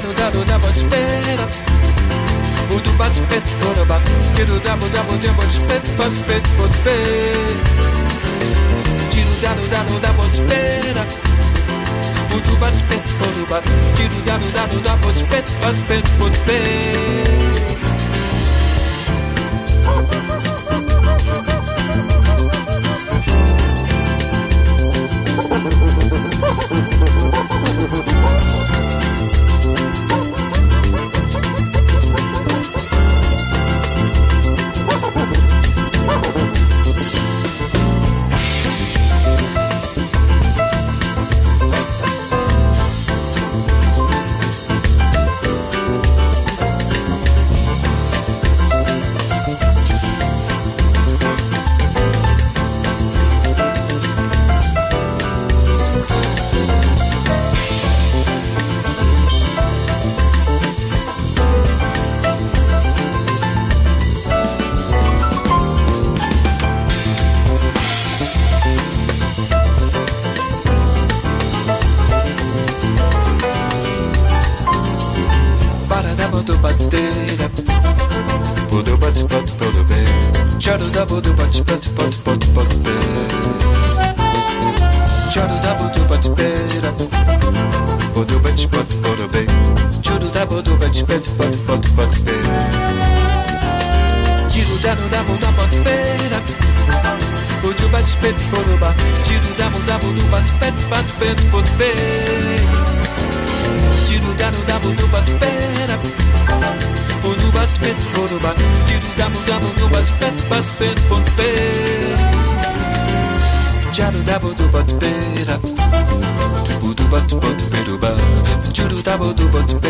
do da do da much better. Udu bat bet do bat. Didu da bu da bu da much bet but bet but bet. Didu da do da do da much better. Udu bat bet do bat. Didu da do da do da much bet but bet but bet. double do but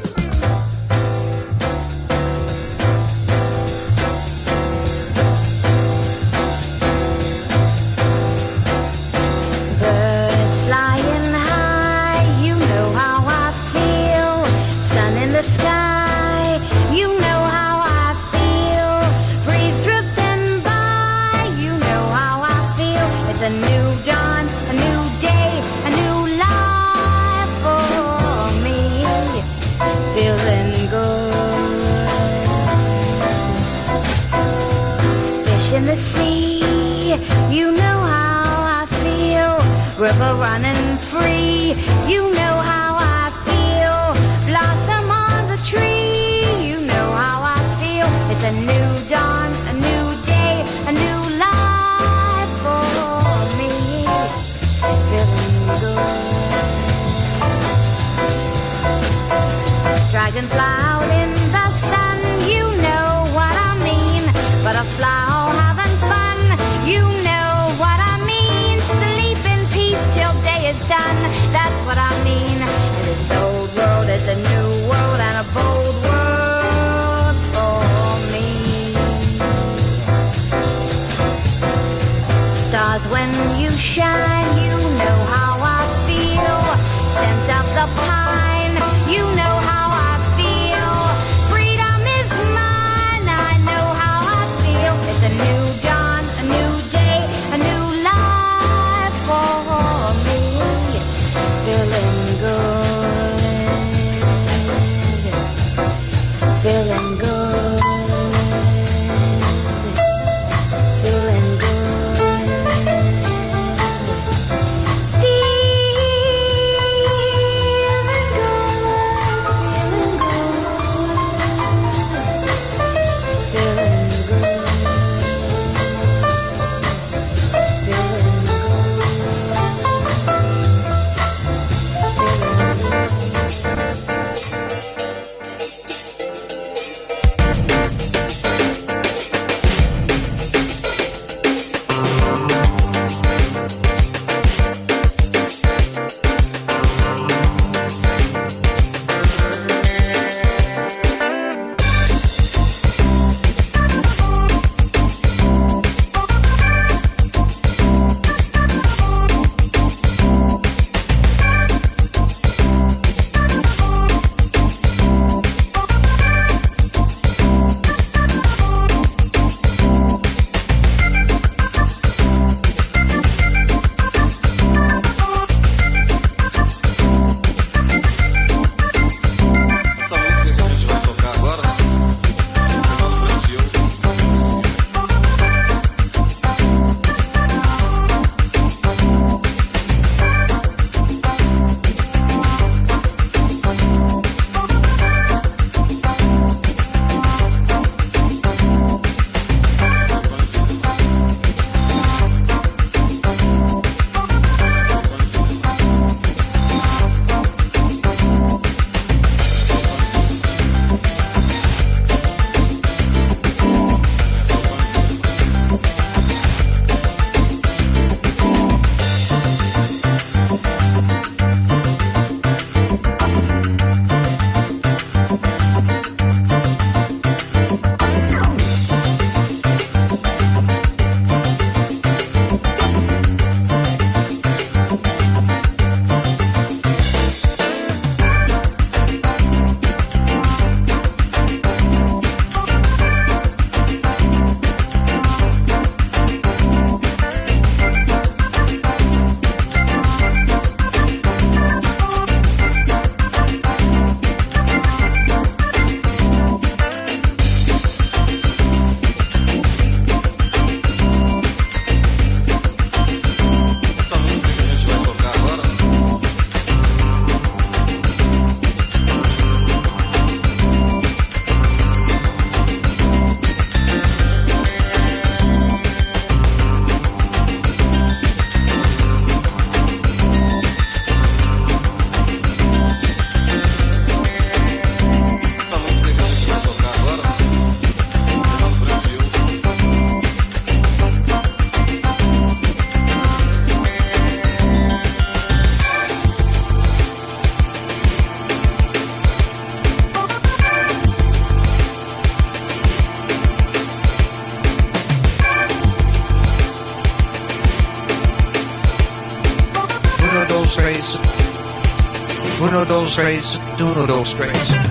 Uno, dos, tres. Uno, dos, tres.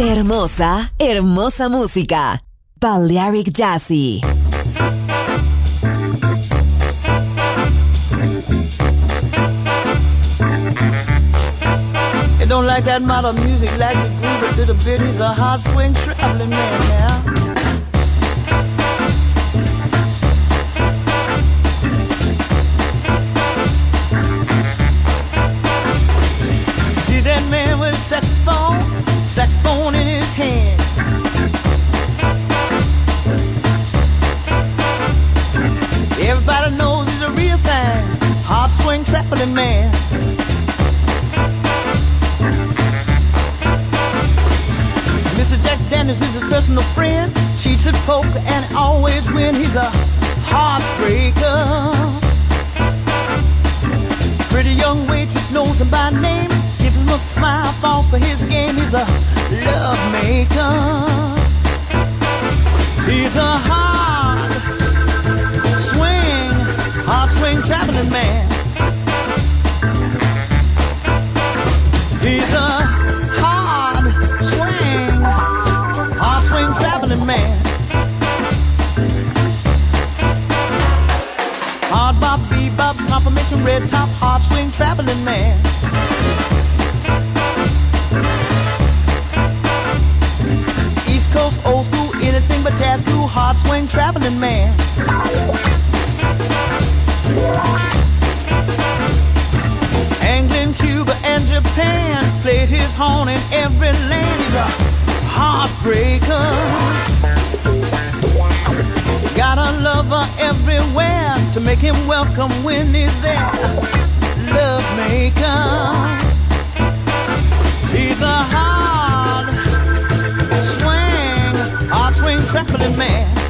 Hermosa, hermosa música. Balearic Jazzy. It don't like that modern music, like the groove a little bit. He's a hard swing traveling man now. And always win. He's a heartbreaker. Pretty young waitress knows him by name. Gives him a smile, falls for his game. He's a love maker. He's a hard swing, hard swing traveling man. He's a red top, hard swing traveling man. East Coast, old school, anything but Tazoo, hard swing traveling man. England, Cuba, and Japan played his horn in every land. He's a heartbreaker. Lover everywhere to make him welcome when he's there. Love maker. He's a hard swing, hard swing traveling man.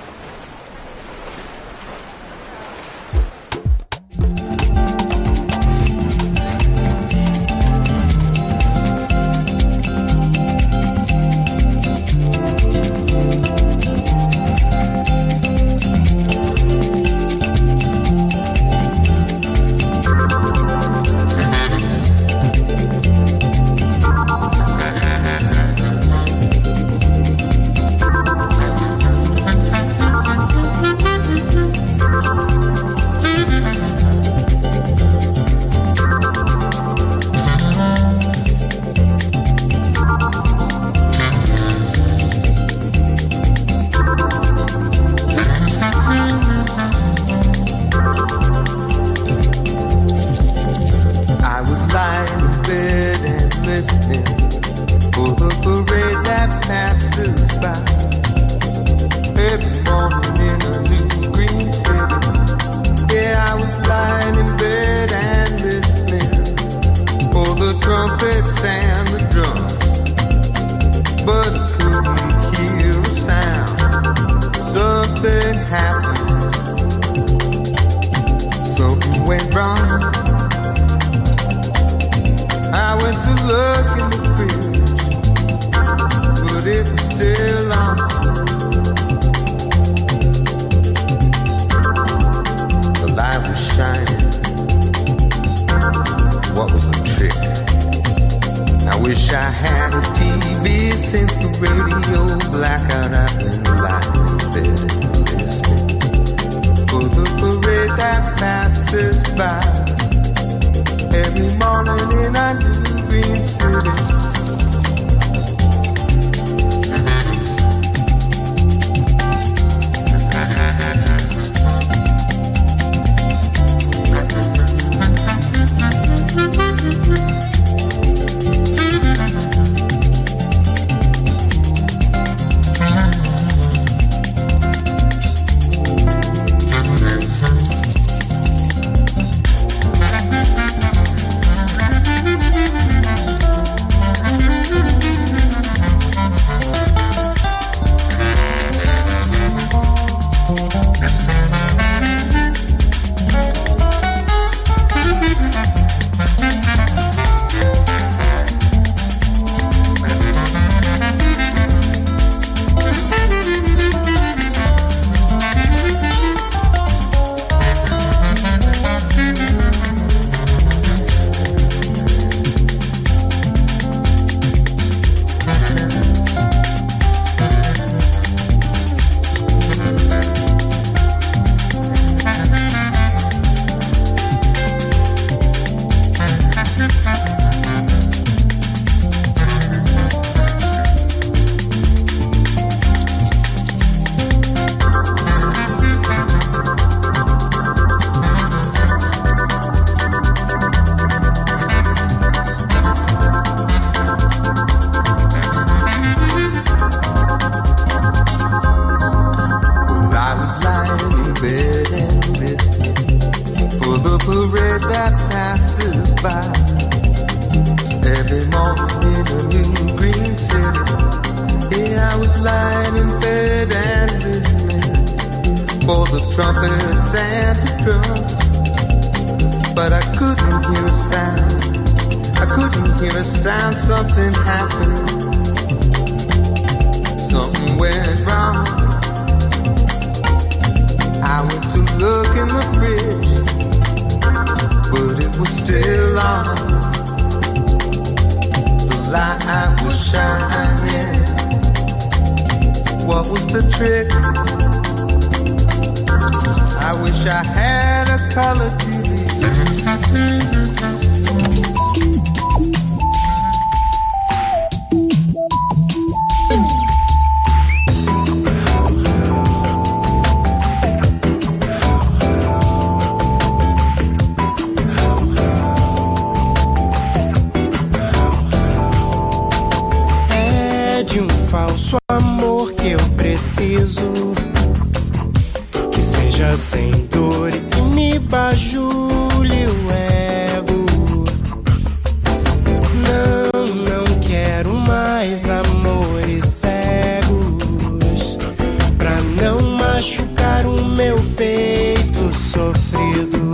tocar o meu peito sofrido.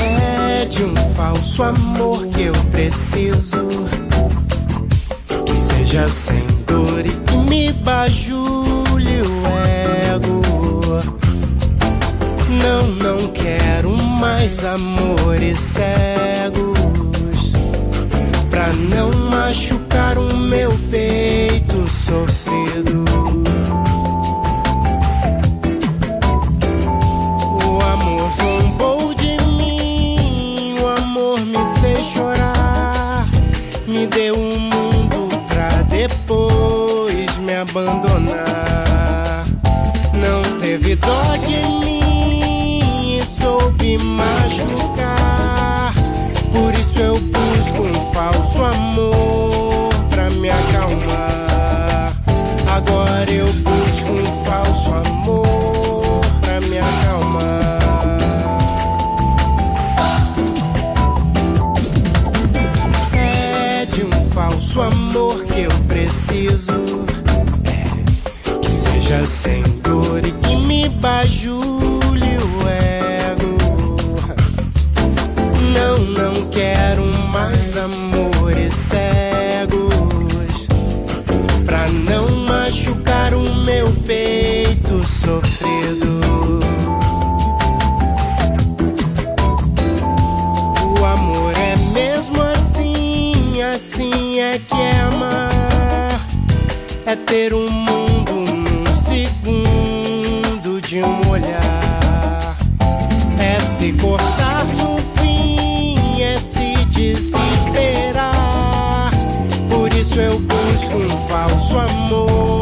É de um falso amor que eu preciso. Que seja sem dor e que me bajule o ego. Não, não quero mais amores cegos. Pra não machucar o meu peito. Falso amor pra me acalmar. Agora eu isso eu busco um falso amor.